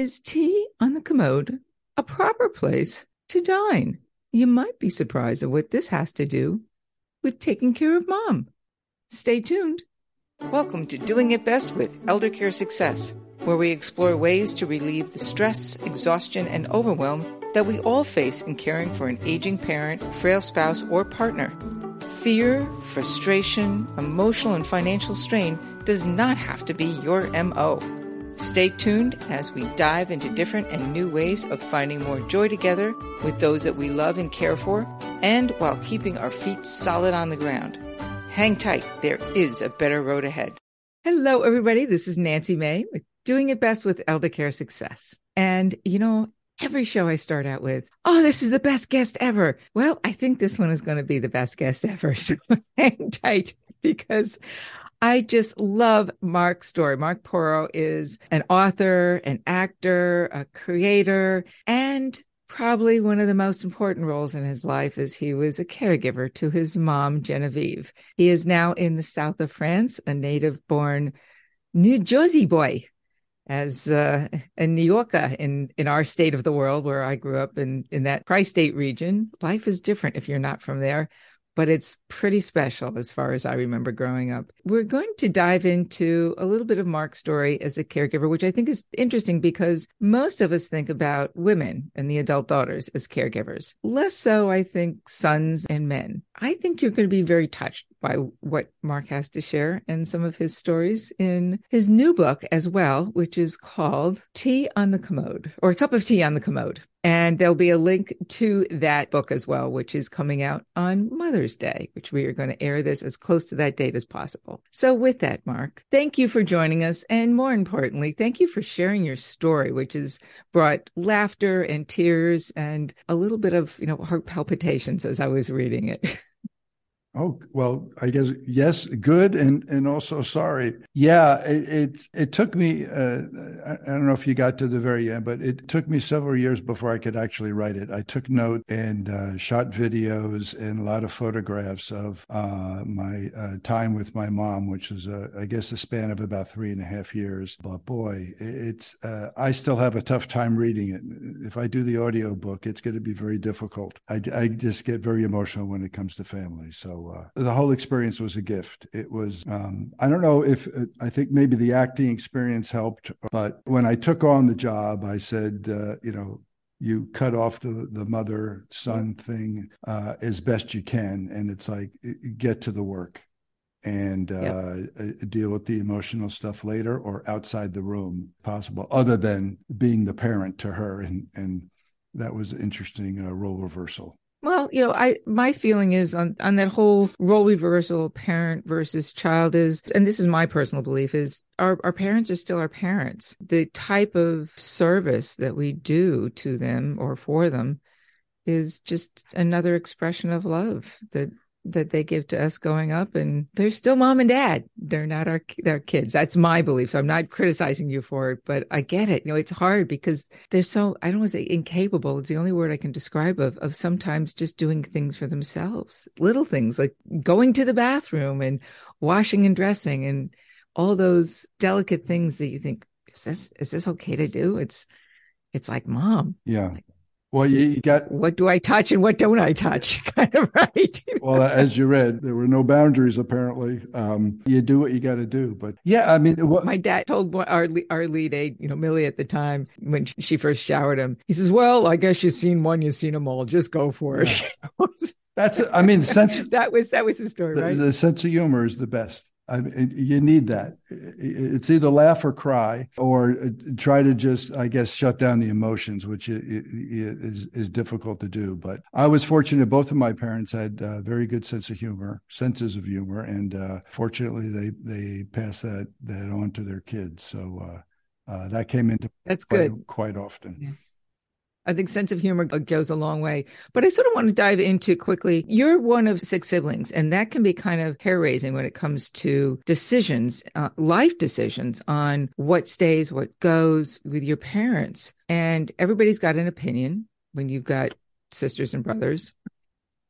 Is tea on the commode a proper place to dine? You might be surprised at what this has to do with taking care of mom. Stay tuned. Welcome to Doing It Best with Elder Care Success, where we explore ways to relieve the stress, exhaustion, and overwhelm that we all face in caring for an aging parent, frail spouse, or partner. Fear, frustration, emotional, and financial strain does not have to be your MO. Stay tuned as we dive into different and new ways of finding more joy together with those that we love and care for, and while keeping our feet solid on the ground. Hang tight, there is a better road ahead. Hello, everybody. This is Nancy May with Doing It Best with Elder Care Success. And, you know, every show I start out with, oh, this is the best guest ever. Well, I think this one is going to be the best guest ever. So hang tight because I just love Mark's story. Mark Porro is an author, an actor, a creator, and probably one of the most important roles in his life is he was a caregiver to his mom, Genevieve. He is now in the south of France, a native born New Jersey boy. As uh, a New Yorker in, in our state of the world, where I grew up in, in that tri state region, life is different if you're not from there but it's pretty special as far as I remember growing up. We're going to dive into a little bit of Mark's story as a caregiver, which I think is interesting because most of us think about women and the adult daughters as caregivers. Less so, I think, sons and men. I think you're going to be very touched by what Mark has to share and some of his stories in his new book as well, which is called Tea on the Commode or a Cup of Tea on the Commode. And there'll be a link to that book as well, which is coming out on Mother's Day, which we are going to air this as close to that date as possible. So with that, Mark, thank you for joining us. And more importantly, thank you for sharing your story, which has brought laughter and tears and a little bit of, you know, heart palpitations as I was reading it. Oh well, I guess yes, good and and also sorry. Yeah, it it, it took me. Uh, I don't know if you got to the very end, but it took me several years before I could actually write it. I took note and uh, shot videos and a lot of photographs of uh, my uh, time with my mom, which was uh, I guess a span of about three and a half years. But boy, it's uh, I still have a tough time reading it. If I do the audio book, it's going to be very difficult. I I just get very emotional when it comes to family. So uh, the whole experience was a gift. It was, um, I don't know if uh, I think maybe the acting experience helped, but when I took on the job, I said, uh, you know, you cut off the the mother son thing uh, as best you can, and it's like get to the work and uh, yep. Uh, deal with the emotional stuff later or outside the room possible other than being the parent to her and and that was interesting uh, role reversal well, you know, I my feeling is on on that whole role reversal, parent versus child is, and this is my personal belief, is our our parents are still our parents. The type of service that we do to them or for them is just another expression of love that that they give to us going up and they're still mom and dad. They're not our their kids. That's my belief so i'm not criticizing you for it but i get it. You know it's hard because they're so i don't want to say incapable. It's the only word i can describe of of sometimes just doing things for themselves. Little things like going to the bathroom and washing and dressing and all those delicate things that you think is this is this okay to do? It's it's like mom. Yeah. Like, well, you got what do I touch and what don't I touch? kind of right. well, as you read, there were no boundaries apparently. Um, you do what you got to do. But yeah, I mean, what... my dad told our our lead aide, you know, Millie at the time when she first showered him, he says, "Well, I guess you've seen one, you've seen them all. Just go for it." Yeah. That's, I mean, sense that was that was the story, the, right? The sense of humor is the best. I mean, you need that. It's either laugh or cry, or uh, try to just, I guess, shut down the emotions, which is is difficult to do. But I was fortunate; both of my parents had a very good sense of humor, senses of humor, and uh, fortunately, they they passed that that on to their kids. So uh, uh, that came into that's quite, good quite often. Yeah. I think sense of humor goes a long way. But I sort of want to dive into quickly. You're one of six siblings, and that can be kind of hair raising when it comes to decisions, uh, life decisions on what stays, what goes with your parents. And everybody's got an opinion when you've got sisters and brothers.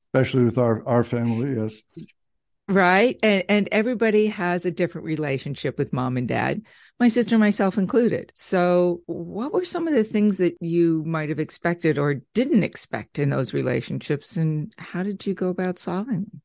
Especially with our, our family, yes. Right. And, and everybody has a different relationship with mom and dad, my sister myself included. So, what were some of the things that you might have expected or didn't expect in those relationships? And how did you go about solving them?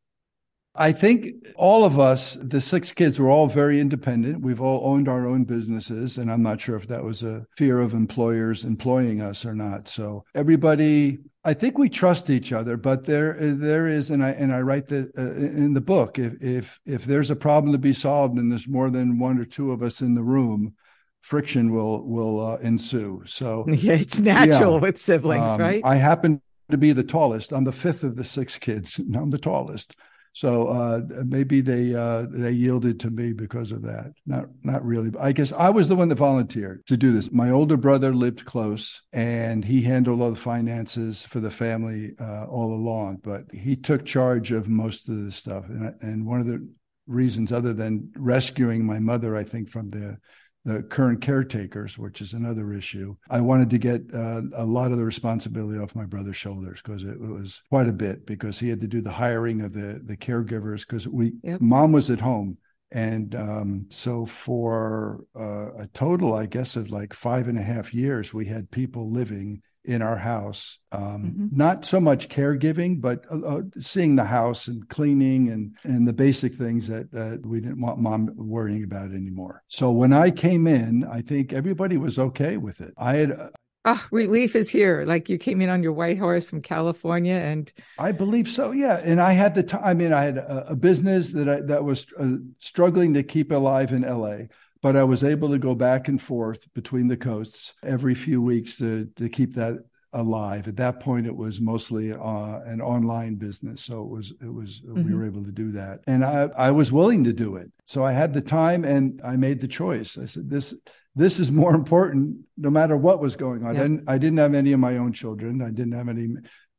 I think all of us, the six kids, were all very independent. We've all owned our own businesses, and I'm not sure if that was a fear of employers employing us or not. So everybody I think we trust each other, but there there is, and I and I write the uh, in the book if if if there's a problem to be solved and there's more than one or two of us in the room, friction will will uh, ensue. So yeah, it's natural yeah. with siblings, um, right? I happen to be the tallest. I'm the fifth of the six kids. And I'm the tallest. So uh, maybe they uh, they yielded to me because of that. Not not really. I guess I was the one that volunteered to do this. My older brother lived close, and he handled all the finances for the family uh, all along. But he took charge of most of the stuff. And, and one of the reasons, other than rescuing my mother, I think from the the current caretakers, which is another issue. I wanted to get uh, a lot of the responsibility off my brother's shoulders because it, it, was quite a bit because he had to do the hiring of the the caregivers because we yep. mom was at home. And um, so, for uh, a total, I guess, of like five and a half years, we had people living in our house. Um, mm-hmm. Not so much caregiving, but uh, uh, seeing the house and cleaning and and the basic things that uh, we didn't want mom worrying about anymore. So when I came in, I think everybody was okay with it. I had. Uh, oh, relief is here. Like you came in on your white horse from California, and I believe so. Yeah, and I had the time. I mean, I had a, a business that I, that was uh, struggling to keep alive in L.A but I was able to go back and forth between the coasts every few weeks to to keep that alive. At that point, it was mostly uh, an online business, so it was it was mm-hmm. we were able to do that, and I I was willing to do it. So I had the time, and I made the choice. I said this this is more important no matter what was going on. Yeah. And I didn't have any of my own children. I didn't have any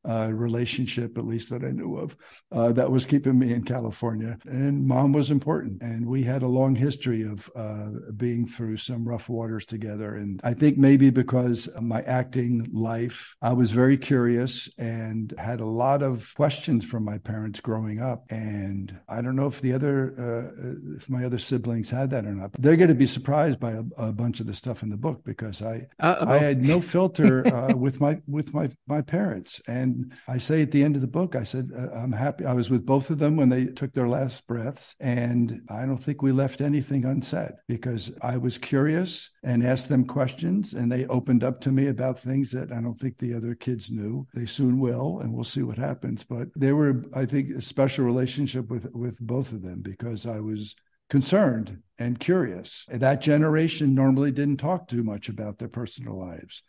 uh, relationship, at least that I knew of, uh, that was keeping me in California. And mom was important. And we had a long history of uh, being through some rough waters together. And I think maybe because of my acting life, I was very curious and had a lot of questions from my parents growing up. And I don't know if the other, uh, if my other siblings had that or not. But they're going to be surprised by a, a, bunch of the stuff in the book because I, I had no filter uh, with my with my my parents and I say at the end of the book, I said, uh, I'm happy. I was with both of them when they took their last breaths. And I don't think we left anything unsaid because I was curious and asked them questions. And they opened up to me about things that I don't think the other kids knew. They soon will, and we'll see what happens. But they were, I think, a special relationship with, with both of them because I was concerned and curious. That generation normally didn't talk too much about their personal lives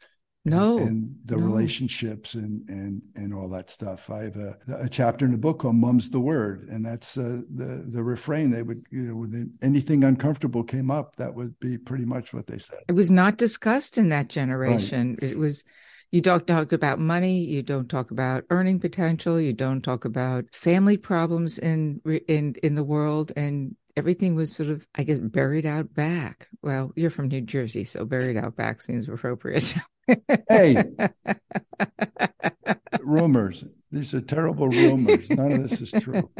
no and, the no. relationships and and and all that stuff i have a, a chapter in the book called mum's the word and that's uh, the the refrain they would you know when anything uncomfortable came up that would be pretty much what they said it was not discussed in that generation right. it was you don't talk about money you don't talk about earning potential you don't talk about family problems in in in the world and everything was sort of, I guess, buried out back. Well, you're from New Jersey, so buried out back seems appropriate. hey, rumors. These are terrible rumors. None of this is true.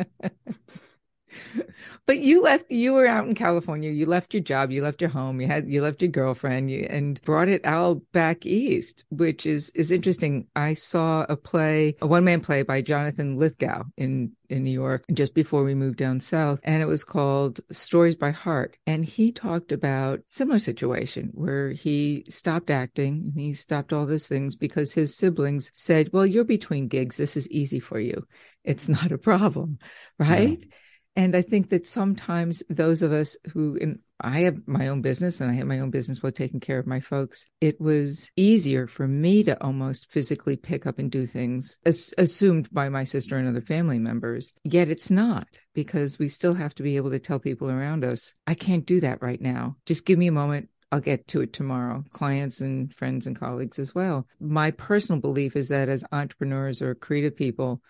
but you left you were out in california. You left your job you left your home you had you left your girlfriend you, and brought it all back east which is is interesting. I saw a play a one-man play by jonathan lithgow in in new york just before we moved down south and it was called stories by heart. And he talked about similar situation where he stopped acting and he stopped all those things because his siblings said well you're between gigs. This is easy for you. It's not a problem. Right? yeah and I think that sometimes those of us who, and I have my own business and I have my own business while taking care of my folks, it was easier for me to almost physically pick up and do things as, assumed by my sister and other family members. Yet it's not because we still have to be able to tell people around us, I can't do that right now. Just give me a moment. I'll get to it tomorrow, clients and friends and colleagues as well. My personal belief is that as entrepreneurs or creative people,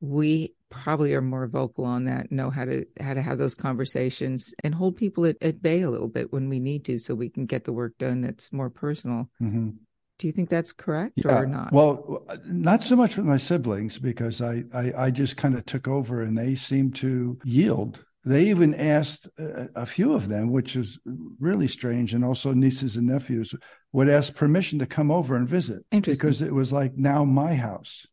we probably are more vocal on that know how to how to have those conversations and hold people at, at bay a little bit when we need to so we can get the work done that's more personal mm-hmm. Do you think that's correct yeah. or not? Well, not so much with my siblings because I, I, I just kind of took over and they seemed to yield. They even asked a, a few of them, which is really strange, and also nieces and nephews would ask permission to come over and visit because it was like now my house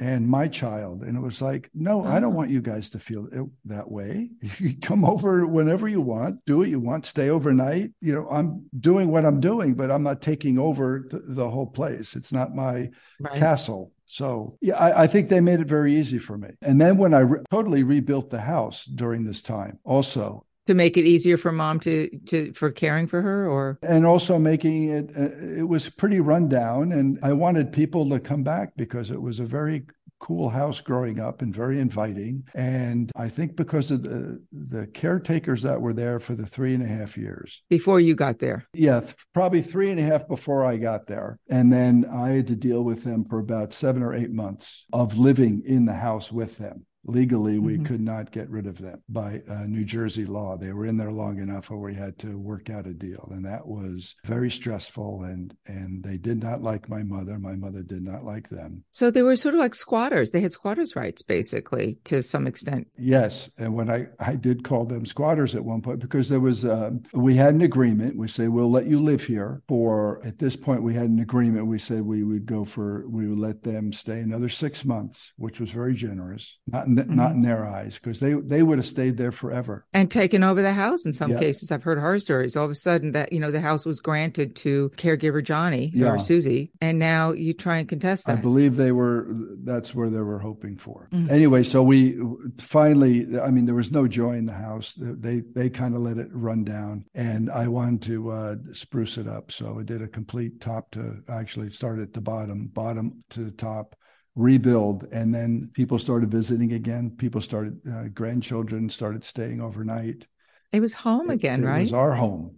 and my child. And it was like, no, I don't ah. want you guys to feel it that way. You come over whenever you want, do what you want, stay overnight. You know, I'm doing what I'm doing, but I'm not taking over the, the whole place. It's not my right. castle. So yeah, I, I, think they made it very easy for me. And then when I re- totally rebuilt the house during this time, also to make it easier for mom to to for caring for her or? And also making it uh, it was pretty rundown and i wanted people to come back because it was a very cool house growing up and very inviting. And i think because of the the caretakers that were there for the three and a half years. Before you got there? Yeah probably three and a half before i got there. And then i had to deal with them for about seven or eight months of living in the house with them legally we mm-hmm. could not get rid of them by uh, new jersey law. They were in there long enough where we had to work out a deal and that was very stressful and and they did not like my mother. My mother did not like them. So they were sort of like squatters. They had squatters rights basically to some extent. Yes and when i i did call them squatters at one point because there was uh, we had an agreement. We say we'll let you live here. For at this point we had an agreement. We said we would go for we would let them stay another six months which was very generous. Not in, mm-hmm. not in their eyes because they they would have stayed there forever and taken over the house in some yeah. cases i've heard horror stories all of a sudden that you know the house was granted to caregiver johnny yeah. or susie and now you try and contest that i believe they were that's where they were hoping for mm-hmm. anyway so we finally i mean there was no joy in the house they they kind of let it run down and i wanted to uh, spruce it up so i did a complete top to actually start at the bottom bottom to the top rebuild and then people started visiting again. People started uh, grandchildren started staying overnight. It was home again it, right it was our home.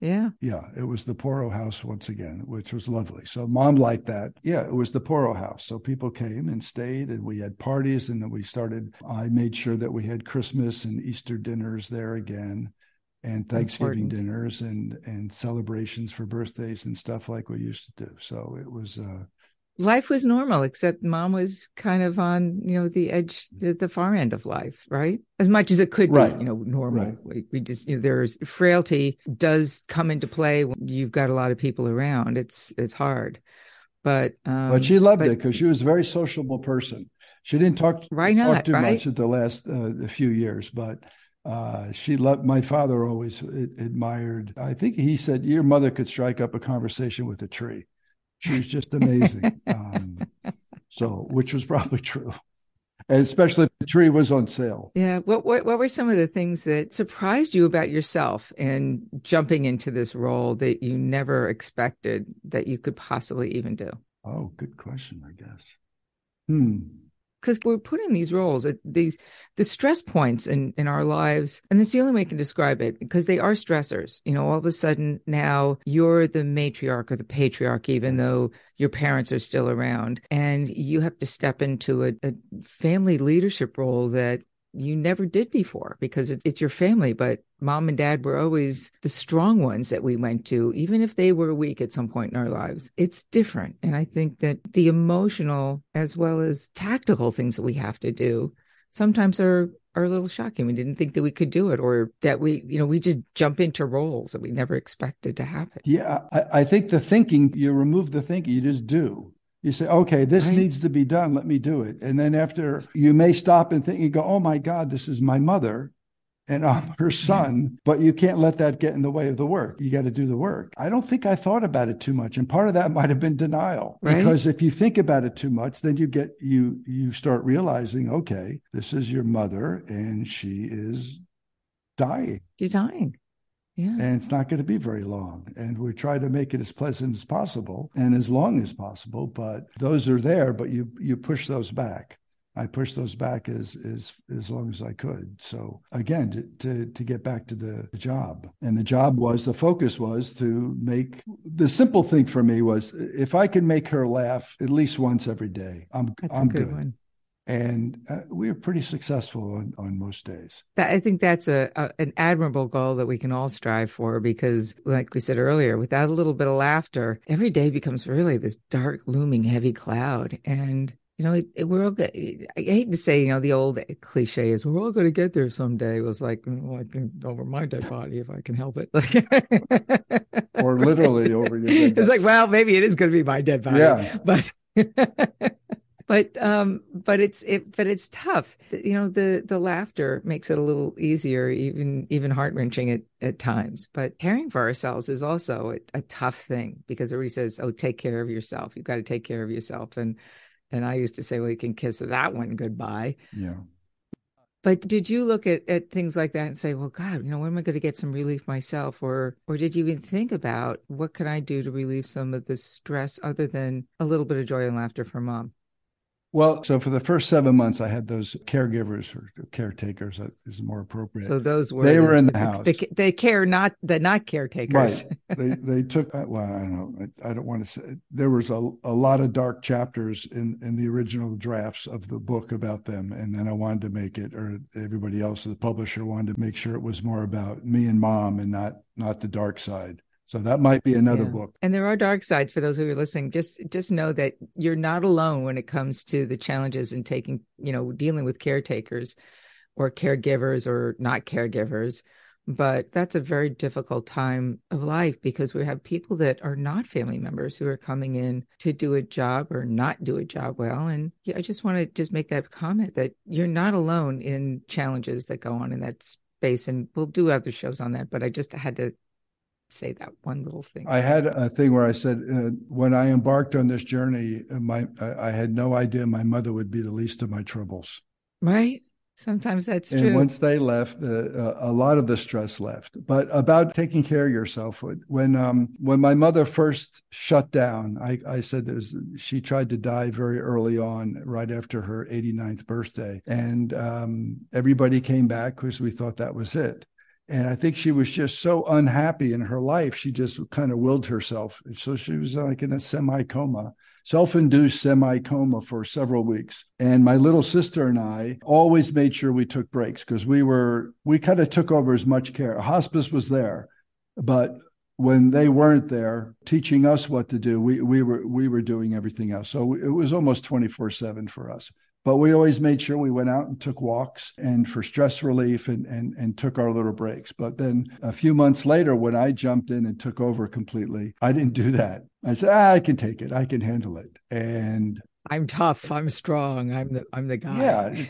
Yeah. Yeah it was the Porro house once again which was lovely. So mom liked that. Yeah it was the Porro house. So people came and stayed and we had parties and then we started i made sure that we had christmas and easter dinners there again and Thanksgiving Important. dinners and and celebrations for birthdays and stuff like we used to do. So it was uh, life was normal except mom was kind of on you know the edge the, the far end of life right as much as it could right. be you know normal right. we, we, just you know there's frailty does come into play when you've got a lot of people around it's it's hard but um, but she loved but, it because she was a very sociable person she didn't talk, right talk not, too right? much at the last uh, few years but uh, she loved my father always admired i think he said your mother could strike up a conversation with a tree she was just amazing. um, so, which was probably true. And especially if the tree was on sale. Yeah. What, what what were some of the things that surprised you about yourself in jumping into this role that you never expected that you could possibly even do? Oh, good question, I guess. Hmm because we're put in these roles, these the stress points in in our lives, and that's the only way I can describe it because they are stressors. You know, all of a sudden now you're the matriarch or the patriarch, even though your parents are still around, and you have to step into a, a family leadership role that you never did before because it's, it's your family. But mom and dad were always the strong ones that we went to, even if they were weak at some point in our lives. It's different. And I think that the emotional as well as tactical things that we have to do sometimes are are a little shocking. We didn't think that we could do it or that we, you know, we just jump into roles that we never expected to happen. Yeah. I, I think the thinking, you remove the thinking, you just do you say, okay, this right. needs to be done. Let me do it. And then after you may stop and think, and go, oh my God, this is my mother and I'm her son, but you can't let that get in the way of the work. You got to do the work. I don't think I thought about it too much. And part of that might have been denial. Right? Because if you think about it too much, then you get you you start realizing, okay, this is your mother and she is dying. She's dying. Yeah. And it's not going to be very long. And we try to make it as pleasant as possible and as long as possible. But those are there, but you you push those back. I pushed those back as as as long as I could. So again, to to, to get back to the, the job, and the job was the focus was to make the simple thing for me was if I can make her laugh at least once every day, I'm That's I'm good. good. And uh, we are pretty successful on, on most days. I think that's a, a, an admirable goal that we can all strive for because, like we said earlier, without a little bit of laughter, every day becomes really this dark, looming, heavy cloud. And you know, it, it, we're all. I hate to say, you know, the old cliche is we're all going to get there someday. It was like, well, I can over my dead body if I can help it. or literally over your. Dead it's like, well, maybe it is going to be my dead body. Yeah, but but um but it's it but it's tough. You know the the laughter makes it a little easier even even heart-wrenching at, at times. But caring for ourselves is also a, a tough thing because everybody says oh take care of yourself. You've got to take care of yourself. And and i used to say well you can kiss that one goodbye. Yeah. But did you look at, at things like that and say, well, God, you know, when am I going to get some relief myself? Or or did you even think about what can I do to relieve some of the stress other than a little bit of joy and laughter for mom? Well, so for the first seven months, I had those caregivers or caretakers is more appropriate. So those were they the, were in the house. They, they care not the not caretakers. Right. they they took uh, well, I don't know. I, I, don't want to say there was a, a lot of dark chapters in in the original drafts of the book about them, and then I wanted to make it, or everybody else, the publisher wanted to make sure it was more about me and mom and not not the dark side. So that might be another yeah. book. And there are dark sides for those who are listening. Just just know that you're not alone when it comes to the challenges in taking, you know, dealing with caretakers or caregivers or not caregivers. But that's a very difficult time of life because we have people that are not family members who are coming in to do a job or not do a job well. And I just want to just make that comment that you're not alone in challenges that go on in that space. And we'll do other shows on that. But I just had to say that one little thing. I had a thing where I said, uh, when I embarked on this journey, uh, my I had no idea my mother would be the least of my troubles. Right. Sometimes that's and true. And once they left, uh, uh, a lot of the stress left. But about taking care of yourself, when um, when my mother first shut down, I, I said there's she tried to die very early on, right after her 89th birthday, and um, everybody came back because we thought that was it. And I think she was just so unhappy in her life, she just kind of willed herself. So she was like in a semi coma, self induced semi coma for several weeks. And my little sister and I always made sure we took breaks because we were, we kind of took over as much care. Hospice was there, but when they weren't there teaching us what to do, we, we were, we were doing everything else. So it was almost 24 seven for us. But we always made sure we went out and took walks and for stress relief and, and, and took our little breaks. But then a few months later, when I jumped in and took over completely, I didn't do that. I said, ah, I can take it. I can handle it. And I'm tough. I'm strong. I'm the, I'm the guy. Yeah.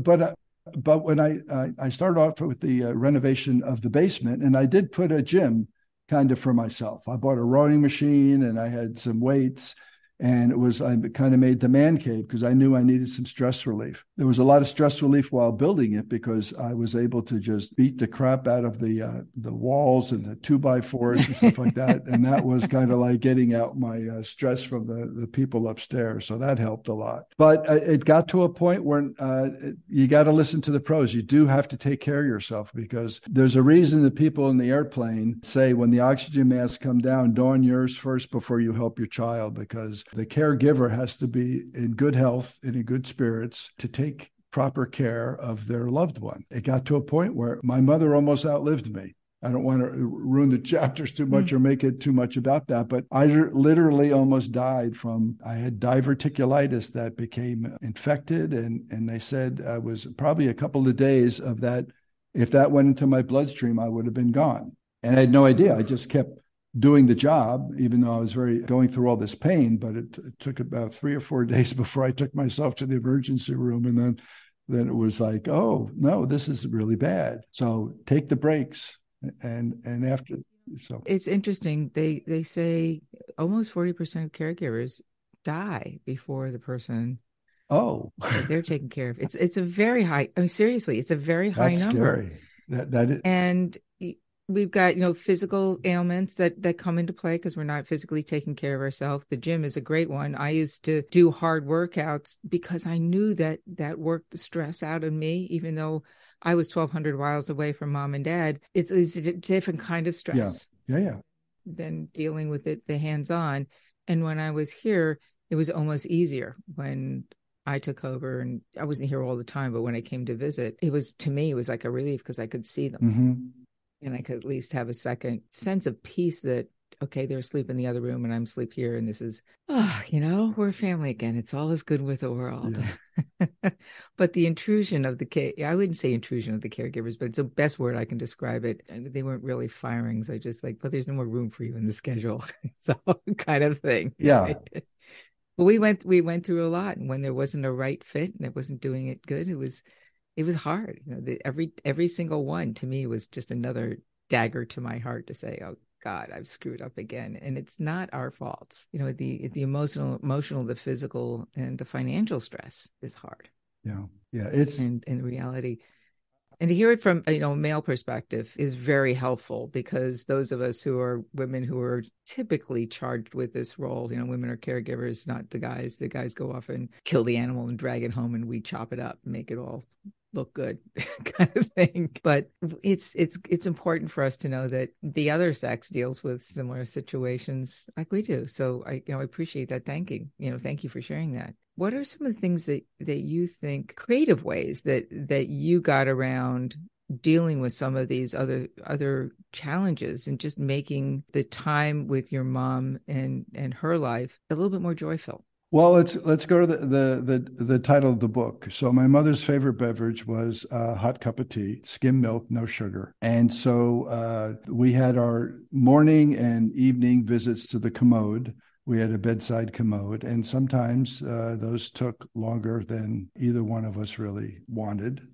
but, uh, but when I, uh, I started off with the uh, renovation of the basement and I did put a gym kind of for myself. I bought a rowing machine and I had some weights and it was I kind of made the man cave because I knew I needed some stress relief. There was a lot of stress relief while building it because I was able to just beat the crap out of the uh, the walls and the two by fours and stuff like that, and that was kind of like getting out my uh, stress from the the people upstairs. So that helped a lot. But uh, it got to a point where uh, you got to listen to the pros. You do have to take care of yourself because there's a reason that people in the airplane say when the oxygen masks come down, don yours first before you help your child because the caregiver has to be in good health and in good spirits to take proper care of their loved one. It got to a point where my mother almost outlived me. I don't want to ruin the chapters too much mm. or make it too much about that, but I literally almost died from I had diverticulitis that became infected, and and they said I was probably a couple of days of that. If that went into my bloodstream, I would have been gone, and I had no idea. I just kept doing the job, even though I was very going through all this pain. But it, it, took about three or four days before I took myself to the emergency room, and then then it was like, oh no, this is really bad. So take the breaks, and and after. So it's interesting. They they say almost forty percent of caregivers die before the person oh they're taken care of. It's it's a very high. I mean, seriously, it's a very high That's number. Scary. That that is, and we've got you know physical ailments that that come into play because we're not physically taking care of ourselves. The gym is a great one. I used to do hard workouts because i knew that that worked the stress out of me even though i was 1200 miles away from mom and dad. It's, was a different kind of stress yeah yeah. yeah than dealing with it the hands on and when i was here it was almost easier when I took over and I wasn't here all the time, but when I came to visit, it was to me, it was like a relief because I could see them. Mm-hmm. And I could at least have a second sense of peace that okay, they're asleep in the other room and I'm asleep here. And this is, oh, you know, we're a family again. It's all as good with the world. Yeah. but the intrusion of the care, I wouldn't say intrusion of the caregivers, but it's the best word I can describe it. They weren't really firings. I just like, but there's no more room for you in the schedule. so kind of thing. Yeah. Right? But we went, we went through a lot. And when there wasn't a right fit and it wasn't doing it good, it was, it was hard. You know, the, every, every single one to me was just another dagger to my heart to say, oh, God, I've screwed up again. And it's not our faults. You know, the the emotional, emotional, the physical, and the financial stress is hard. Yeah, yeah, it's and in reality, and to hear it from you know a male perspective is very helpful because those of us who are women who are typically charged with this role, you know, women are caregivers, not the guys. The guys go off and kill the animal and drag it home, and we chop it up, make it all look good kind of thing. But it's it's it's important for us to know that the other sex deals with similar situations like we do. So i you know i appreciate that thanking you know thank you for sharing that what are some of the things that that you think creative ways that that you got around dealing with some of these other other challenges and just making the time with your mom and and her life a little bit more joyful well, let's let's go to the, the the the, title of the book. So my mother's favorite beverage was a hot cup of tea, skim milk, no sugar. And so uh, we had our morning and evening visits to the commode. We had a bedside commode, and sometimes uh, those took longer than either one of us really wanted.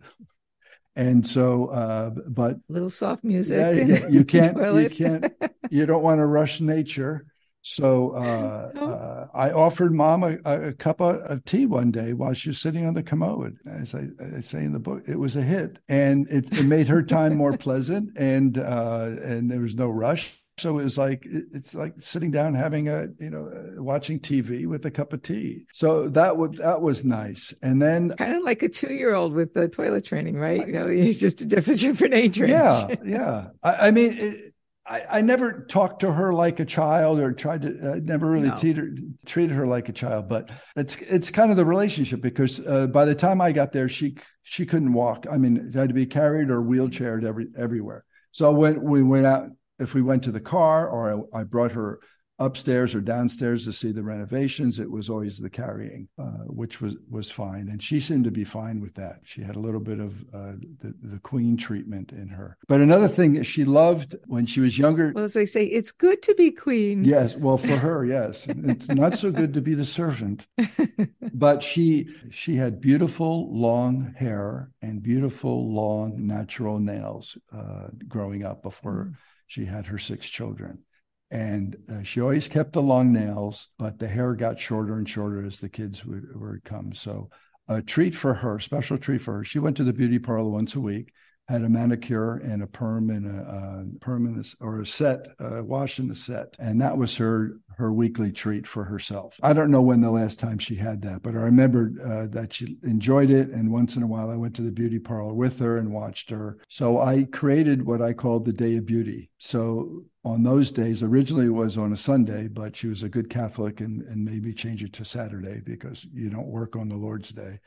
And so, uh, but little soft music. Yeah, you can't, you can't, you don't want to rush nature. So uh, oh. uh, I offered mom a, a cup of, of, tea one day while she was sitting on the commode. As I, I say in the book, it was a hit, and it, it made her time more pleasant, and uh, and there was no rush. So it was like it's like sitting down having a you know uh, watching TV with a cup of tea. So that would that was nice. And then kind of like a two year old with the toilet training, right? You know, he's just a different different age range. Yeah, yeah. I, I mean. It, I, I, never talked to her like a child or tried to. I never really no. treated treated her like a child. But it's it's kind of the relationship because uh, by the time I got there, she she couldn't walk. I mean, had to be carried or wheelchaired every everywhere. So when we went out, if we went to the car or I, I brought her upstairs or downstairs to see the renovations. It was always the carrying, uh, which was was fine, and she seemed to be fine with that. She had a little bit of uh, the the queen treatment in her. But another thing that she loved when she was younger. Well, as they say, it's good to be queen. Yes, well, for her, yes, it's not so good to be the servant. but she she had beautiful long hair and beautiful long natural nails uh, growing up before. Mm. She had her six children and uh, she always kept the long nails, but the hair got shorter and shorter as the kids would, would come. So, a treat for her, special treat for her. She went to the beauty parlor once a week, had a manicure and a perm and a, a perm and a, or a set, a wash and a set, and that was her her weekly treat for herself. I don't know when the last time she had that, but I remember uh, that she enjoyed it. And once in a while, I went to the beauty parlor with her and watched her. So I created what I called the Day of Beauty. So on those days, originally it was on a Sunday, but she was a good Catholic and, and maybe change it to Saturday because you don't work on the Lord's Day.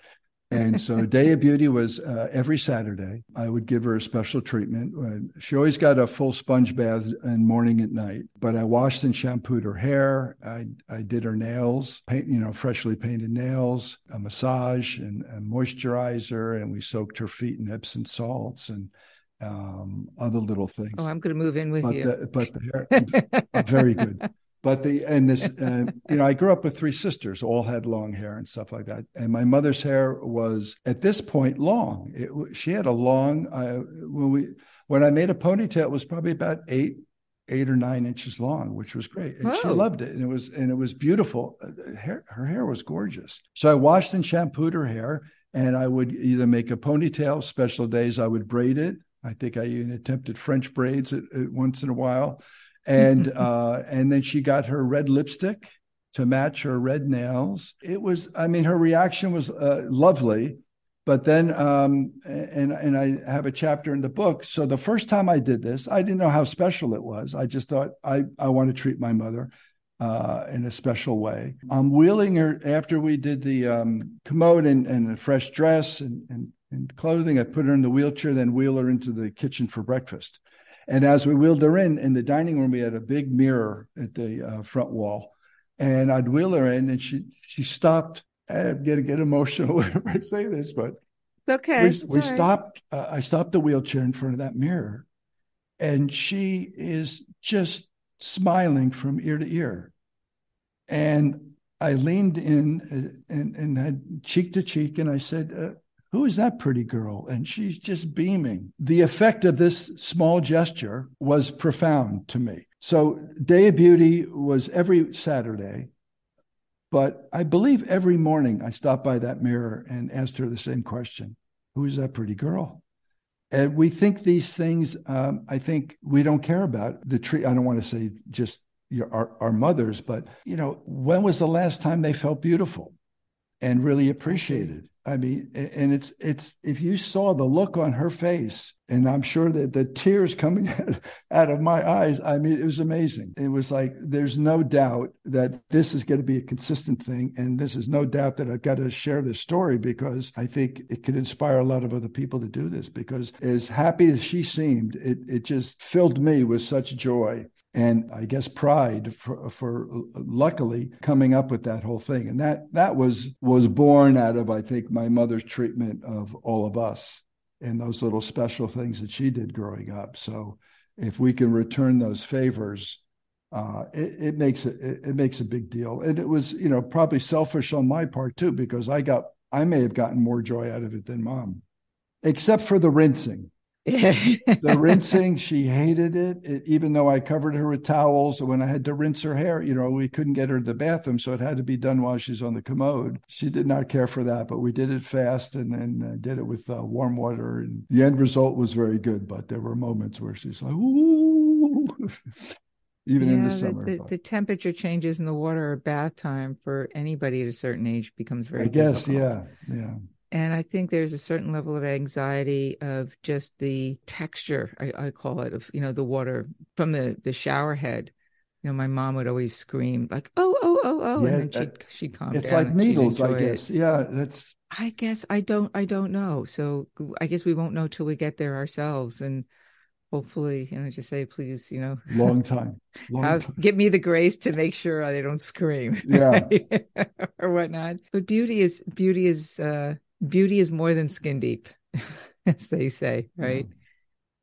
And so Day of Beauty was uh, every Saturday. I would give her a special treatment. Uh, she always got a full sponge bath and morning and night. But I washed and shampooed her hair. I I did her nails, paint you know freshly painted nails, a massage and a moisturizer, and we soaked her feet in Epsom salts and um, other little things. Oh, I'm going to move in with but you. The, but the hair, very good. But the and this, uh, you know, I grew up with three sisters, all had long hair and stuff like that. And my mother's hair was at this point long. It, she had a long. Uh, when we when I made a ponytail, it was probably about eight eight or nine inches long, which was great. And she loved it, and it was and it was beautiful. Uh, her, her hair was gorgeous. So I washed and shampooed her hair, and I would either make a ponytail. Special days, I would braid it. I think I even attempted French braids once in a while and uh, and then she got her red lipstick to match her red nails. It was, I mean, her reaction was uh, lovely. But then, um, and and I have a chapter in the book. So the first time I did this, I didn't know how special it was. I just thought I I want to treat my mother. uh, in a special way. I'm wheeling her after we did the um, commode and, and a fresh dress and, and, and clothing. I put her in the wheelchair, then wheel her into the kitchen for breakfast. And as we wheeled her in, in the dining room, we had a big mirror at the uh, front wall. And I'd wheel her in, and she she stopped. I'm gonna get emotional when I say this, but okay. We, we stopped. Uh, I stopped the wheelchair in front of that mirror, and she is just smiling from ear to ear. And I leaned in uh, and, and had cheek to cheek, and I said, uh, Who is that pretty girl? And she's just beaming. The effect of this small gesture was profound to me. So, Day of Beauty was every Saturday, but I believe every morning I stopped by that mirror and asked her the same question Who is that pretty girl? And we think these things, um, I think we don't care about the tree. I don't want to say just your, our, our mothers, but, you know, when was the last time they felt beautiful and really appreciated? I mean, and it's it's if you saw the look on her face, and I'm sure that the tears coming out of my eyes, I mean, it was amazing. It was like there's no doubt that this is going to be a consistent thing, and this is no doubt that I've got to share this story because I think it could inspire a lot of other people to do this. Because as happy as she seemed, it it just filled me with such joy and I guess pride for, for luckily coming up with that whole thing. And that that was was born out of I think my mother's treatment of all of us and those little special things that she did growing up. So if we can return those favors, uh, it, it, makes it, it makes a big deal. And it was you know probably selfish on my part too because I got I may have gotten more joy out of it than mom, except for the rinsing the rinsing, she hated it, it, even though I covered her with towels. When I had to rinse her hair, you know, we couldn't get her to the bathroom, so it had to be done while she's on the commode. She did not care for that, but we did it fast and then uh, did it with uh, warm water. And the end result was very good, but there were moments where she's like, ooh. even yeah, in the summer. The, the, temperature changes in the water at bath time for anybody at a certain age becomes very. I guess, difficult. yeah, yeah. And I think there's a certain level of anxiety of just the texture, I, I, call it, of, you know, the water from the, the shower head. You know, my mom would always scream like, oh, oh, oh, oh. Yeah, and then she'd, she'd calm it's down. It's like needles, I guess. It. Yeah. That's, I guess I don't, I don't know. So I guess we won't know till we get there ourselves. And hopefully, you know, just say, please, you know, long time, long have, time. give me the grace to make sure they don't scream. Yeah. or whatnot. But beauty is, beauty is, uh, beauty is more than skin deep, as they say, right?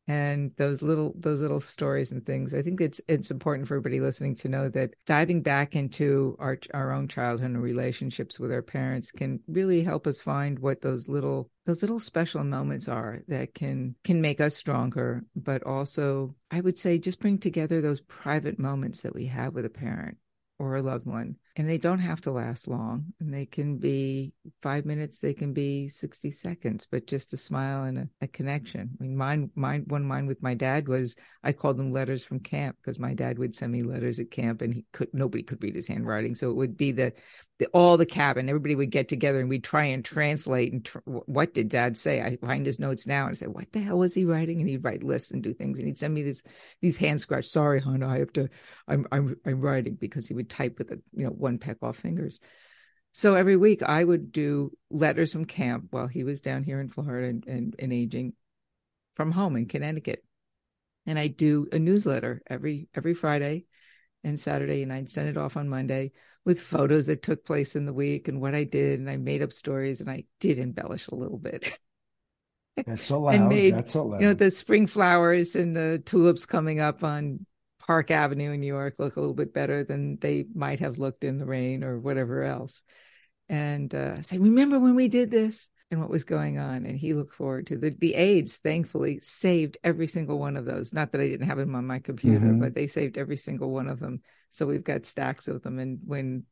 And those little those little stories and things. I think it's it's important for everybody listening to know that diving back into our our own childhood and relationships with our parents can really help us find what those little those little special moments are that can can make us stronger, but also I would say just bring together those private moments that we have with a parent or a loved one and they don't have to last long. And they can be five minutes they can be 60 seconds but just a smile and a, a, connection. I mean mine mine one mine with my dad was i called them letters from camp because my dad would send me letters at camp and he could nobody could read his handwriting. So it would be the, the all the cabin everybody would get together and we'd try and translate and tr- what did dad say? I find his notes now and i said what the hell was he writing? And he'd write lists and do things and he'd send me these these hand scratch sorry hon i have to i'm i'm, I'm writing because he would type with a you know one peck off fingers. So every week I would do letters from camp while he was down here in Florida and, and, and aging from home in Connecticut. And I do a newsletter every every Friday and Saturday, and I'd send it off on Monday with photos that took place in the week and what I did, and I made up stories and I did embellish a little bit. That's allowed. and made, That's allowed. You know, the spring flowers and the tulips coming up on Park Avenue in New York look a little bit better than they might have looked in the rain or whatever else. And uh, say, remember when we did this and what was going on? And he looked forward to the the aides. Thankfully, saved every single one of those. Not that I didn't have them on my computer, mm-hmm. but they saved every single one of them. So we've got stacks of them. And when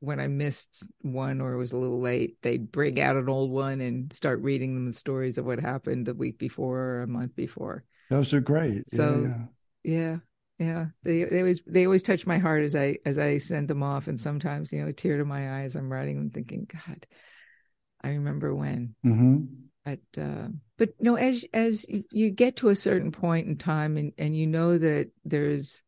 when I missed one or it was a little late, they'd bring out an old one and start reading them the stories of what happened the week before or a month before. Those are great. So yeah, yeah. Yeah they they always they always touch my heart as i as i send them off and sometimes you know a tear to my eyes i'm writing them thinking god i remember when mm-hmm. but uh but you know as as you get to a certain point in time and and you know that there's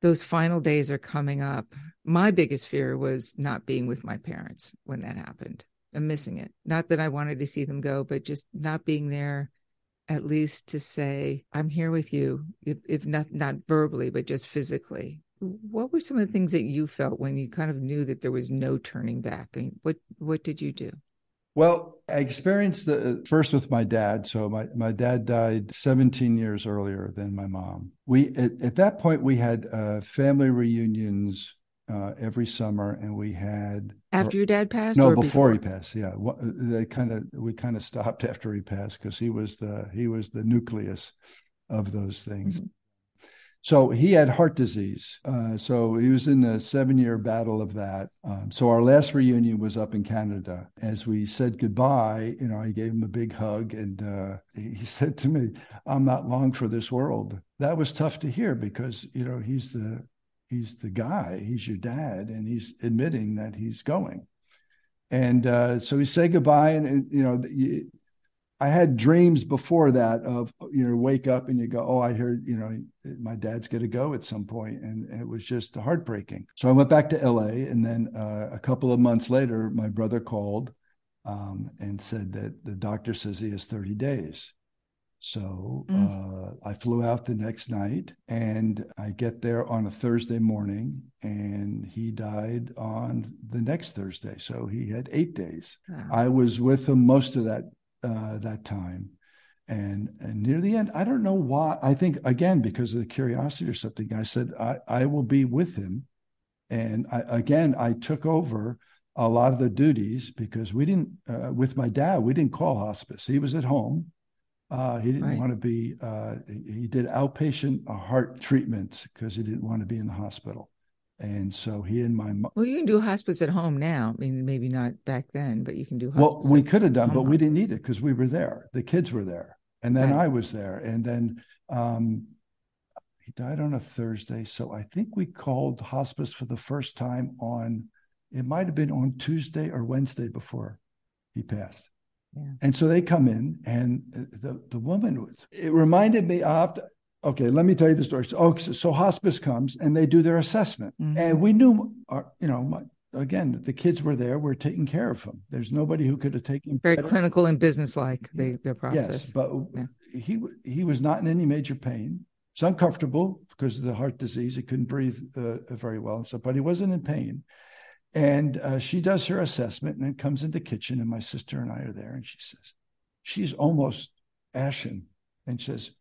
those final days are coming up. My biggest fear was not being with my parents when that happened. I'm missing it. Not that I wanted to see them go, but just not being there at least to say, I'm here with you, if, if not, not verbally, but just physically. What were some of the things that you felt when you kind of knew that there was no turning back? I mean, what, what did you do? Well, I experienced the first with my dad. So my, my dad died 17 years earlier than my mom. We at, at that point we had uh, family reunions uh, every summer, and we had after your dad passed. No, before, before, he passed. Yeah, they kind of we kind of stopped after he passed because he was the he was the nucleus of those things. Mm-hmm. So he had heart disease. Uh, so he was in a seven year battle of that. Um, so our last reunion was up in Canada. As we said goodbye, you know, I gave him a big hug and uh, he said to me, I'm not long for this world. That was tough to hear because, you know, he's the he's the guy, he's your dad, and he's admitting that he's going. And uh, so we say goodbye, and, and you know, I had dreams before that of you know wake up and you go, oh, I heard you know my dad's going to go at some point, and it was just heartbreaking. So I went back to L.A. and then uh, a couple of months later, my brother called um, and said that the doctor says he has 30 days. So mm. uh, I flew out the next night, and I get there on a Thursday morning, and he died on the next Thursday. So he had eight days. Wow. I was with him most of that uh, that time. And, and near the end, I don't know why. I think, again, because of the curiosity or something, I said, I, I will be with him. And I, again, I took over a lot of the duties because we didn't, uh, with my dad, we didn't call hospice. He was at home. Uh, he didn't right. want to be, uh, he did outpatient heart treatments because he didn't want to be in the hospital. And so he and my well, you can do hospice at home now. I mean, maybe not back then, but you can do hospice. Well, we could have done, but we didn't need it because we were there. The kids were there, and then right. I was there, and then um, he died on a Thursday. So I think we called hospice for the first time on. It might have been on Tuesday or Wednesday before he passed. Yeah. And so they come in, and the the woman was. It reminded me of okay, let me tell you the story. So, oh, so, so hospice comes and they do their assessment, mm-hmm. and we knew, our, you know, my, again, the kids were there. We're taking care of them. There's nobody who could have taken very better. clinical and business-like the their process. Yes, but yeah. he he was not in any major pain. It's uncomfortable because of the heart disease. He couldn't breathe uh, very well, so but he wasn't in pain. And uh, she does her assessment and then comes into the kitchen, and my sister and I are there, and she says, she's almost ashen, and says,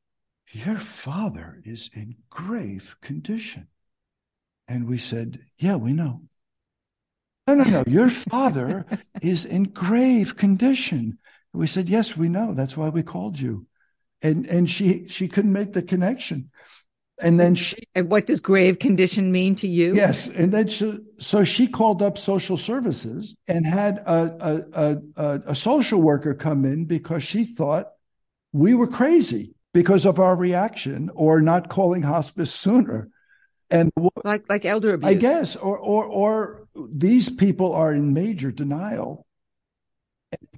your father is in grave condition. And we said, Yeah, we know. No, no, no. Your father is in grave condition. We said, Yes, we know. That's why we called you. And and she she couldn't make the connection. And then she And what does grave condition mean to you? Yes. And then she, so she called up social services and had a, a, a, a social worker come in because she thought we were crazy because of our reaction or not calling hospice sooner. And like like elder abuse, I guess, or or or these people are in major denial.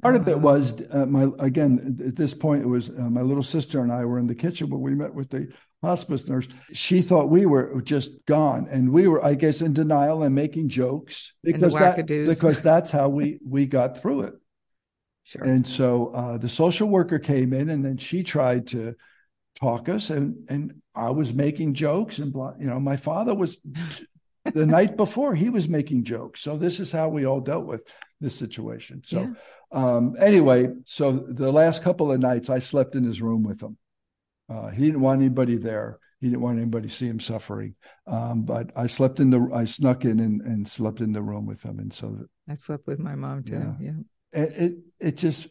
Part of it uh-huh. was uh, my again at this point it was uh, my little sister and I were in the kitchen when we met with the hospice nurse. She thought we were just gone, and we were, I guess, in denial and making jokes because that because that's how we we got through it. Sure. And so uh, the social worker came in, and then she tried to talk us, and and I was making jokes, and you know, my father was the night before he was making jokes. So this is how we all dealt with this situation. So yeah. Um, anyway, so the last couple of nights I slept in his room with him. Uh, he didn't want anybody there. He didn't want anybody to see him suffering. Um, but I slept in the, I snuck in and, and slept in the room with him. And so I slept with my mom too. Yeah. yeah it, it, it just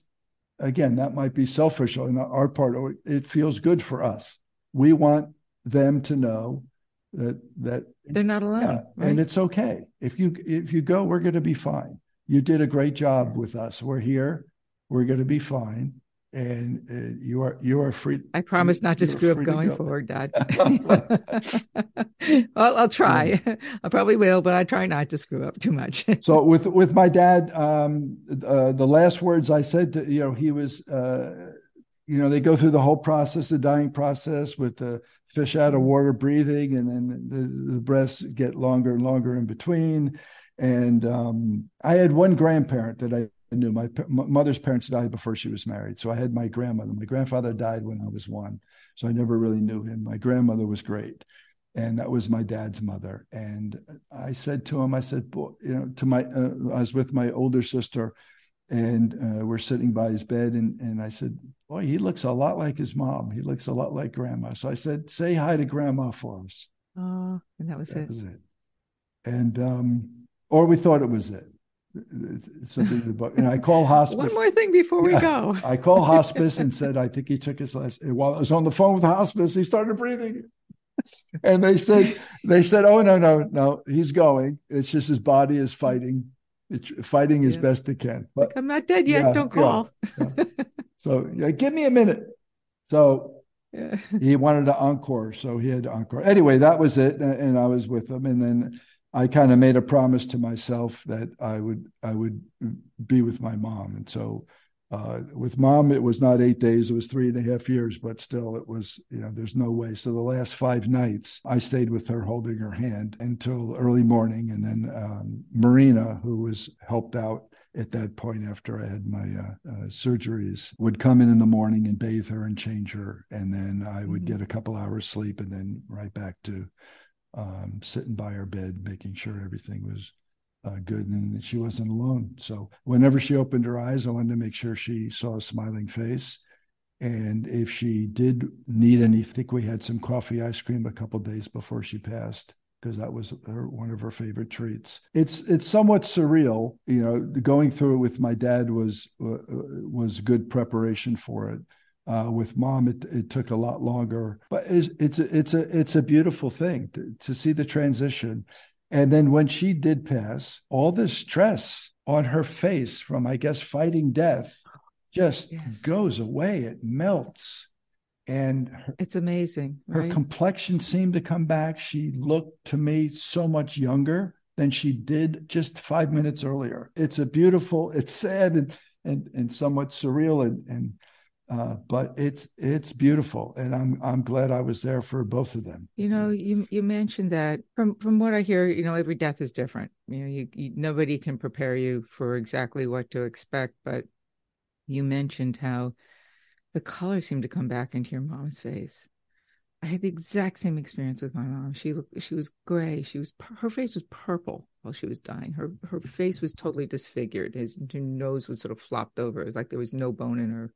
again that might be selfish on our part Or it feels good for us we want them to know that that they're not alone yeah, right? and it's okay if you if you go we're going to be fine you did a great job with us we're here we're going to be fine and uh, you are you are free. I promise not to screw up going forward, Dad. I'll, I'll, try. Yeah. I probably will, but I try not to screw up too much. so with with my dad, um, uh, the last words I said to you know he was uh, you know, they go through the whole process, the dying process with the fish out of water breathing, and then the, the breaths get longer and longer in between. And um, I had one grandparent that I knew. My, my mother's parents died before she was married. So I had my grandmother. My grandfather died when I was one. So I never really knew him. My grandmother was great and that was my dad's mother. And I said to him, I said, you know, to my, uh, I was with my older sister, and uh, we're sitting by his bed, and and I said, boy, he looks a lot like his mom. He looks a lot like grandma. So I said, say hi to grandma for us. Oh, and that was that it. Was it. And um, or we thought it was it. Something about, and I call hospice. One more thing before we yeah, go. I call hospice and said, I think he took his last. While I was on the phone with hospice, he started breathing. And they said they said oh no no no. He's going. It's just his body is fighting. It's fighting as best it can. But like, i'm not dead yet. Yeah, don't call. yeah, so yeah give me a minute. So he wanted to encore. So he had to encore. Anyway that was it. And, and i was with him. And then i kind of made a promise to myself that i would i would be with my mom and so uh, with mom, it was not eight days; it was three and a half years. But still, it was you know there's no way. So the last five nights, I stayed with her, holding her hand until early morning, and then um, Marina, who was helped out at that point after I had my uh, uh, surgeries, would come in in the morning and bathe her and change her, and then I would mm-hmm. get a couple hours sleep, and then right back to um, sitting by her bed, making sure everything was uh, good and she wasn't alone. So whenever she opened her eyes, I wanted to make sure she saw a smiling face. And if she did need any, I think we had some coffee ice cream a couple days before she passed because that was her, one of her favorite treats. It's it's somewhat surreal, you know. Going through it with my dad was uh, was good preparation for it. Uh, with mom, it, it took a lot longer, but it's it's a, it's a it's a beautiful thing to, to see the transition and then when she did pass, all the stress on her face from, I guess, fighting death just yes. goes away. It melts. And her, it's amazing. Right? Her complexion seemed to come back. She looked to me so much younger than she did just five minutes earlier. It's a beautiful, it's sad and and, and somewhat surreal and, and uh, but it's it's beautiful, and I'm I'm glad I was there for both of them. You know, you you mentioned that from from what I hear, you know, every death is different. You know, you, you nobody can prepare you for exactly what to expect, but you mentioned how the color seemed to come back into your mom's face. I had the exact same experience with my mom. She looked, she was gray. She was her face was purple while she was dying. Her her face was totally disfigured. His her nose was sort of flopped over. It was like there was no bone in her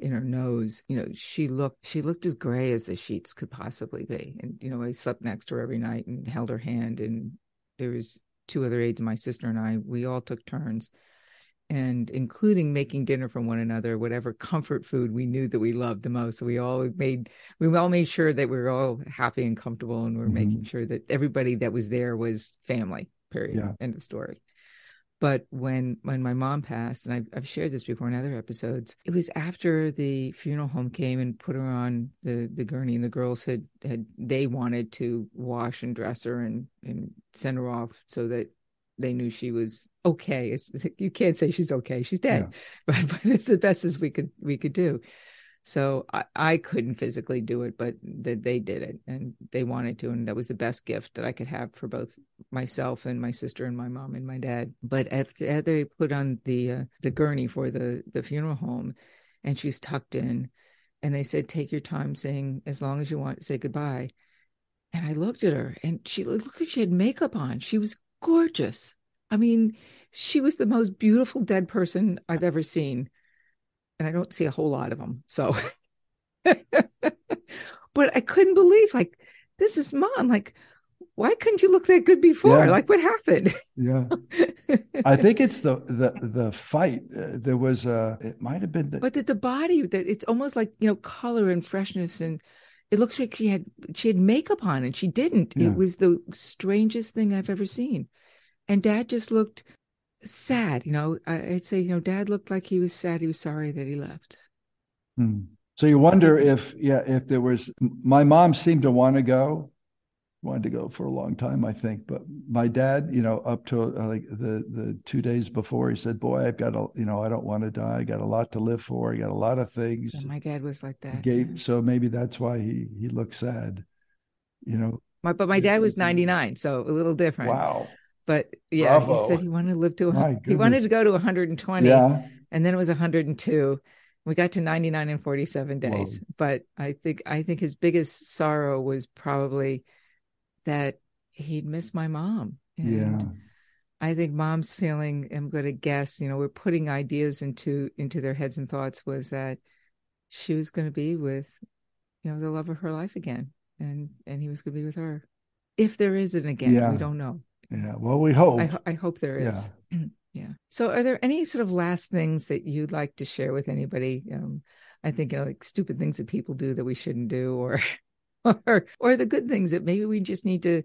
in her nose. You know, she looked she looked as gray as the sheets could possibly be. And you know, I slept next to her every night and held her hand. And there was two other aides, my sister and I. We all took turns, and including making dinner for one another, whatever comfort food we knew that we loved the most. So we all made we all made sure that we were all happy and comfortable, and we are mm-hmm. making sure that everybody that was there was family. Period. Yeah. End of story. But when when my mom passed, and I've, I've shared this before in other episodes, it was after the funeral home came and put her on the the gurney, and the girls had had they wanted to wash and dress her and and send her off so that they knew she was okay. It's, you can't say she's okay; she's dead, yeah. but but it's the best as we could we could do. So I, I couldn't physically do it, but they did it and they wanted to. And that was the best gift that I could have for both myself and my sister and my mom and my dad. But after, they put on the, uh, the gurney for the, the funeral home and she's tucked in and they said, take your time saying, as long as you want, to say goodbye. And I looked at her and she looked like she had makeup on. She was gorgeous. I mean, she was the most beautiful dead person I've ever seen and I don't see a whole lot of them. So, but I couldn't believe like this is mom. Like, why couldn't you look that good before? Yeah. Like, what happened? yeah, I think it's the the the fight. Uh, there was a. It might have been. The... But that the body that it's almost like you know color and freshness and. It looks like she had she had makeup on and she didn't. Yeah. It was the strangest thing I've ever seen. And dad just looked sad. You know, I'd say, you know, dad looked like he was sad. He was sorry that he left. Hmm. So you wonder if, yeah, if there was, my mom seemed to want to go, wanted to go for a long time, I think. But my dad, you know, up to uh, like the the two days before, he said, "Boy, I've got a, you know, I don't want to die. I got a lot to live for. I got a lot of things." Yeah, my dad was like that. Gave, so maybe that's why he he looked sad, you know. My, but my dad was 99, so a little different. Wow. But yeah, Bravo. he said he wanted to live to he wanted to go to 120, Yeah. and then it was 102. We got to 99 in 47 days. But I think I think his biggest sorrow was probably that he'd miss my mom. And Yeah. I think mom's feeling, I'm going to guess, you know, we're putting ideas into into their heads and thoughts was that she was going to be with, you know, the love of her life again, and and he was going to be with her. If there is an again, Yeah. we don't know. Yeah. Well, we hope. I, ho- I hope there is. Yeah. So, are there any sort of last things that you'd like to share with anybody? Um, I think you know, like stupid things that people do that we shouldn't do, or or or the good things that maybe we just need to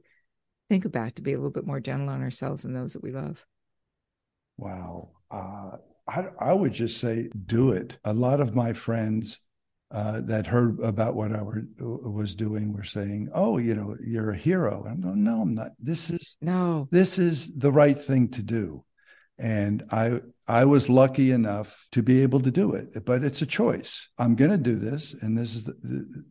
think about to be a little bit more gentle on ourselves and those that we love. Wow. Uh, I, I would just say do it. A lot of my friends uh, that heard about what I were, was doing were saying, "Oh, you know, you're a hero." I'm going, "No, I'm not. This is No, this is the right thing to do." And I I was lucky enough to be able to do it, but it's a choice. I'm going to do this, and this is the,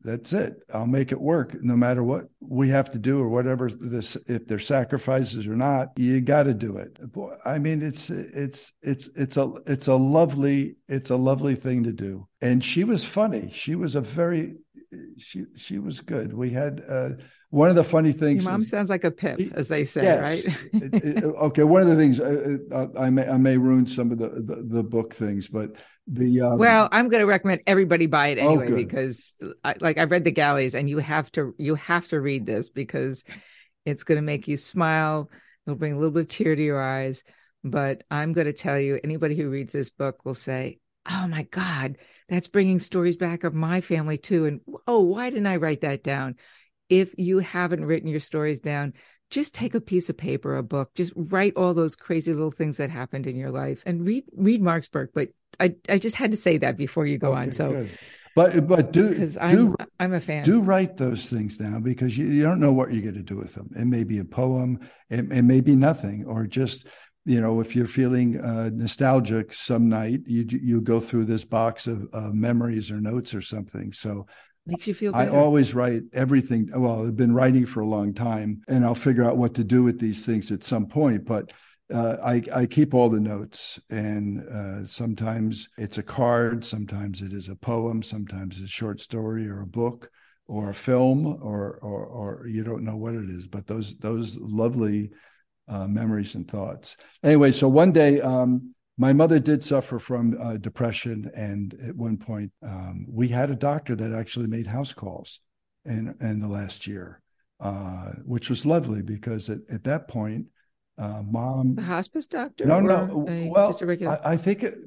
that's it. I'll make it work, no matter what we have to do or whatever this. If there's sacrifices or not, you got to do it. Boy, I mean, it's it's it's it's a it's a lovely it's a lovely thing to do. And she was funny. She was a very she she was good. We had uh, one of the funny things. your mom was- sounds like a pip, as they say, Yes. right? It- it- okay, one of the things uh, uh, I may I may ruin some of the the, the book things, but the um, well, I'm going to recommend everybody buy it Oh, anyway good. because, I, like, I've read the galleys, and you have to you have to read this because it's going to make you smile. It'll bring a little bit of tear to your eyes. But I'm going to tell you, anybody who reads this book will say, "Oh my God, that's bringing stories back of my family too." And oh, why didn't I write that down? If you haven't written your stories down, just take a piece of paper, a book, just write all those crazy little things that happened in your life and read read Mark's book. But I, I just had to say that before you go on. So good. but but do because do I'm I'm a fan. do write those things down because you, you don't know what you're going to do with them. It may be a poem, it, it may be nothing, or just you know if you're feeling uh, nostalgic some night, you you go through this box of uh, memories or notes or something. So Makes you feel I always write everything. Well, I've been writing for a long time, and I'll figure out what to do with these things at some point. But uh, I, I keep all the notes, and uh, sometimes it's a card, sometimes it is a poem, sometimes it's a short story or a book or a film, or or, or you don't know what it is. But those those lovely uh, memories and thoughts. Anyway, so one day. Um, my mother did suffer from uh, depression, and at one point, um, we had a doctor that actually made house calls in in the last year, uh, which was lovely because at, at that point, uh, mom. the hospice doctor? No, no. a- well, regular. I, I think it,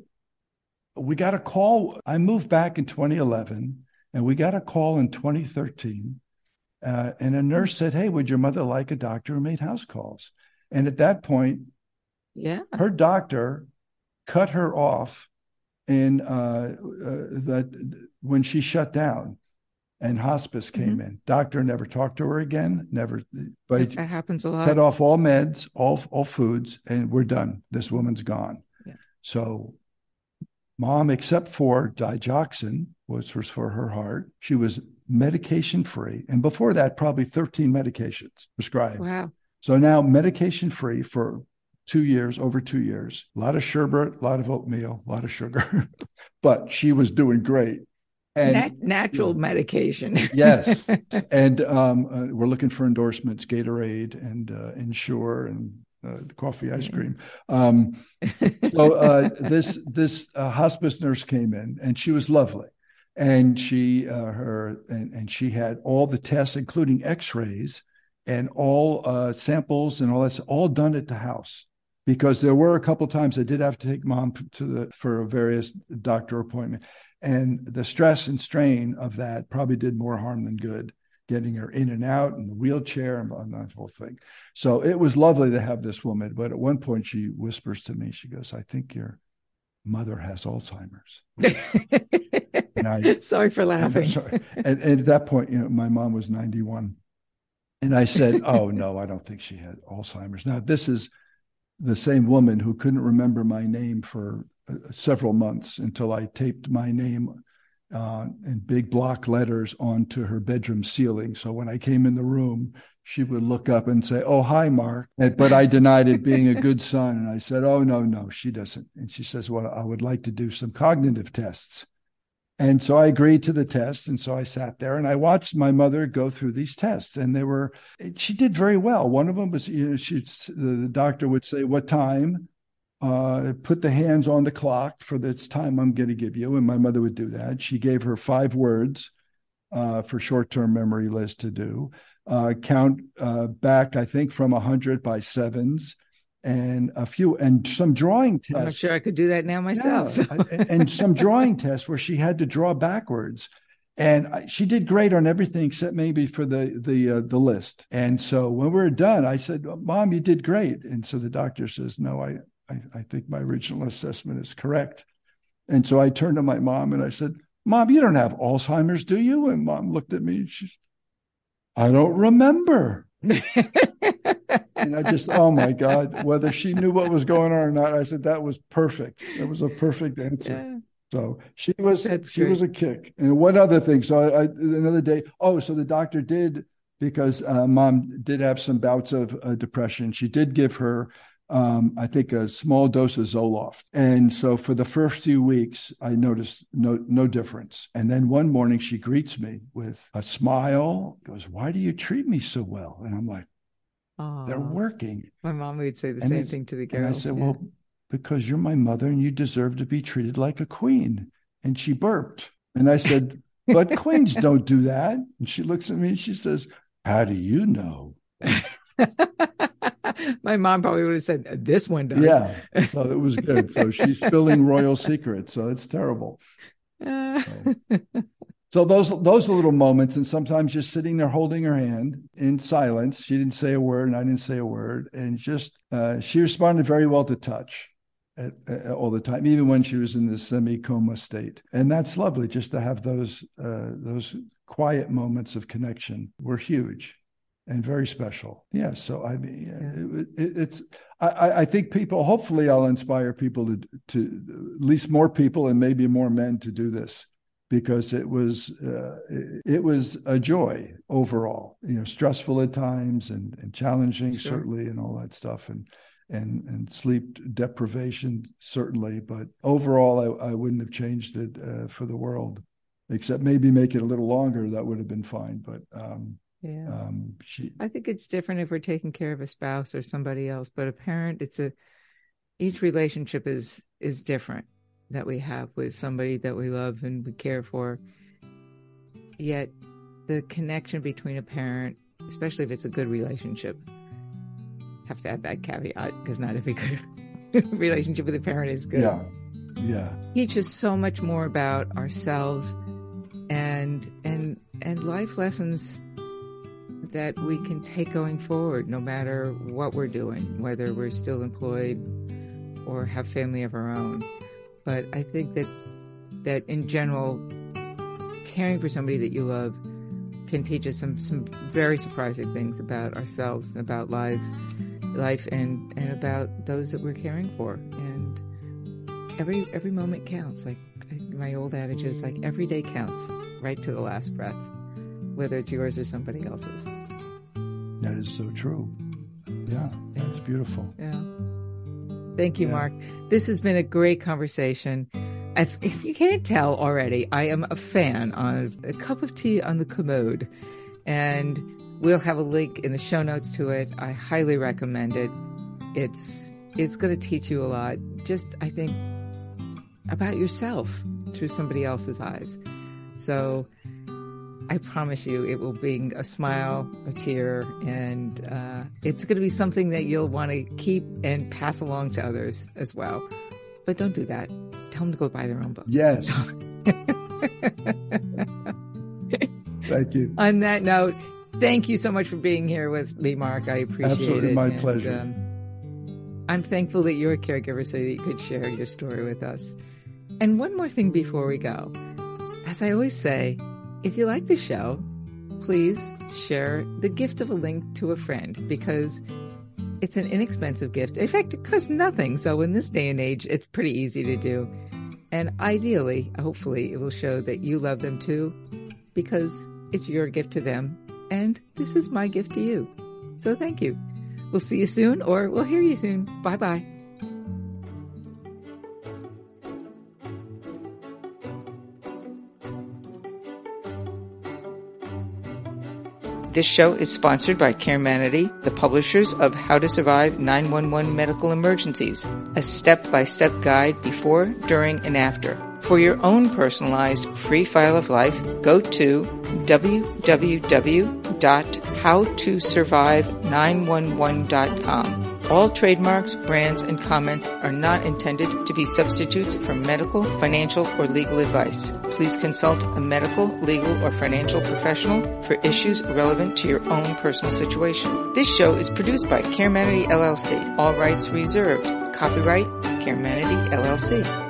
we got a call. I moved back in 2011, and we got a call in 2013, uh, and a nurse said, "Hey, would your mother like a doctor who made house calls?" And at that point, yeah. her doctor cut her off in uh, uh, that when she shut down and hospice came in doctor never talked to her again never but That, that happens a lot. cut off all meds all all foods and we're done this woman's gone Yeah. so mom except for digoxin which was for her heart she was medication free and before that probably 13 medications prescribed Wow. so now medication free for two years, over two years. A lot of sherbet, a lot of oatmeal, a lot of sugar, but she was doing great. And Nat- natural medication. yes, and um, uh, we're looking for endorsements, Gatorade and uh, Ensure and uh, coffee ice cream. Um, so uh, this this uh, hospice nurse came in, and she was lovely, and she uh, her and, and she had all the tests, including X-rays and all uh, samples and all that's all done at the house. Because there were a couple times I did have to take mom to the for a various doctor appointment, and the stress and strain of that probably did more harm than good getting her in and out in the wheelchair and on that whole thing. So it was lovely to have this woman. But at one point, she whispers to me, she goes, I think your mother has Alzheimer's. And I, Sorry for laughing. Sorry. And, and at that point, you know, my mom was 91. And I said, Oh, no, I don't think she had Alzheimer's. Now, this is the same woman who couldn't remember my name for uh, several months until I taped my name uh, in big block letters onto her bedroom ceiling. So when I came in the room, she would look up and say, Oh, hi, Mark. But I denied it being a good son. And I said, Oh, no, no, she doesn't. And she says, Well, I would like to do some cognitive tests. And so I agreed to the test. And so I sat there and I watched my mother go through these tests. And they were, she did very well. One of them was, you know, she, the doctor would say, What time? Uh, put the hands on the clock for this time I'm going to give you. And my mother would do that. She gave her five words uh, for short term memory list to do. Uh, count uh, back, I think, from 100 by sevens and a few and some drawing tests. I'm not sure I could do that now myself. Yeah. and some drawing tests where she had to draw backwards. And she did great on everything except maybe for the the uh, the list. And so when we were done, I said, "Mom, you did great." And so the doctor says, "No, I I, I think my original assessment is correct." And so I turned to my mom and I said, "Mom, you don't have Alzheimer's, do you?" And mom looked at me and she's, "I don't remember." and I just, oh my God, whether she knew what was going on or not, I said that was perfect. That was a perfect answer. Yeah. So she was That's she great. was a kick. And one other thing. So I, I, another day. Oh, so the doctor did because uh, mom did have some bouts of uh, depression. She did give her. Um, I think a small dose of Zoloft. And so for the first few weeks, I noticed no no difference. And then one morning she greets me with a smile, goes, Why do you treat me so well? And I'm like, they're working. My mom would say the and same it, thing to the girls. And I said, yeah. Well, because you're my mother and you deserve to be treated like a queen. And she burped. And I said, But queens don't do that. And she looks at me and she says, How do you know? my mom probably would have said, This one does. Yeah. So it was good. So she's spilling royal secrets. So it's terrible. Uh, so so those those little moments and sometimes just sitting there holding her hand in silence. She didn't say a word and i didn't say a word and just uh, she responded very well to touch at, at, all the time even when she was in this semi coma state. And that's lovely just to have those uh, those quiet moments of connection were huge and very special. Yeah so i mean yeah. it, it, it's I, I think people hopefully i'll inspire people to to at least more people and maybe more men to do this because it was uh, it was a joy overall. You know, stressful at times and, and challenging sure. certainly, and all that stuff, and and and sleep deprivation certainly. But overall, I, I wouldn't have changed it uh, for the world, except maybe make it a little longer. That would have been fine. But um, yeah, um, she. I think it's different if we're taking care of a spouse or somebody else, but a parent, it's a each relationship is is different that we have with somebody that we love and we care for. Yet the connection between a parent, especially if it's a good relationship, have to add that caveat because not every good relationship with a parent is good. Yeah. Yeah. Teaches so much more about ourselves and and and life lessons that we can take going forward no matter what we're doing, whether we're still employed or have family of our own. But I think that that in general, caring for somebody that you love can teach us some some very surprising things about ourselves, and about life, life, and and about those that we're caring for. And every every moment counts. Like my old adage is like every day counts, right to the last breath, whether it's yours or somebody else's. That is so true. Yeah, that's beautiful. Yeah. Thank you, yeah. Mark. This has been a great conversation. If, if, you can't tell already, I am a fan of a cup of tea on the commode, and we'll have a link in the show notes to it. I highly recommend it. It's it's going to teach you a lot. Just I think about yourself through somebody else's eyes. So I promise you it will bring a smile, a tear, and uh, it's going to be something that you'll want to keep and pass along to others as well. But don't do that. Tell them to go buy their own book. Yes. thank you. On that note, thank you so much for being here with me, Mark. I appreciate Absolutely it. Absolutely, my and, pleasure. Um, I'm thankful that you're a caregiver so that you could share your story with us. And one more thing before we go. As I always say, if you like the show, please share the gift of a link to a friend because it's an inexpensive gift. In fact, it costs nothing. So in this day and age, it's pretty easy to do. And ideally, hopefully, it will show that you love them too because it's your gift to them. And this is my gift to you. So thank you. We'll see you soon or we'll hear you soon. Bye bye. This show is sponsored by CareManity, the publishers of How to Survive 911 Medical Emergencies, a step-by-step guide before, during, and after. For your own personalized free file of life, go to www.howtosurvive911.com. All trademarks, brands, and comments are not intended to be substitutes for medical, financial, or legal advice. Please consult a medical, legal, or financial professional for issues relevant to your own personal situation. This show is produced by CareManity LLC. All rights reserved. Copyright CareManity LLC.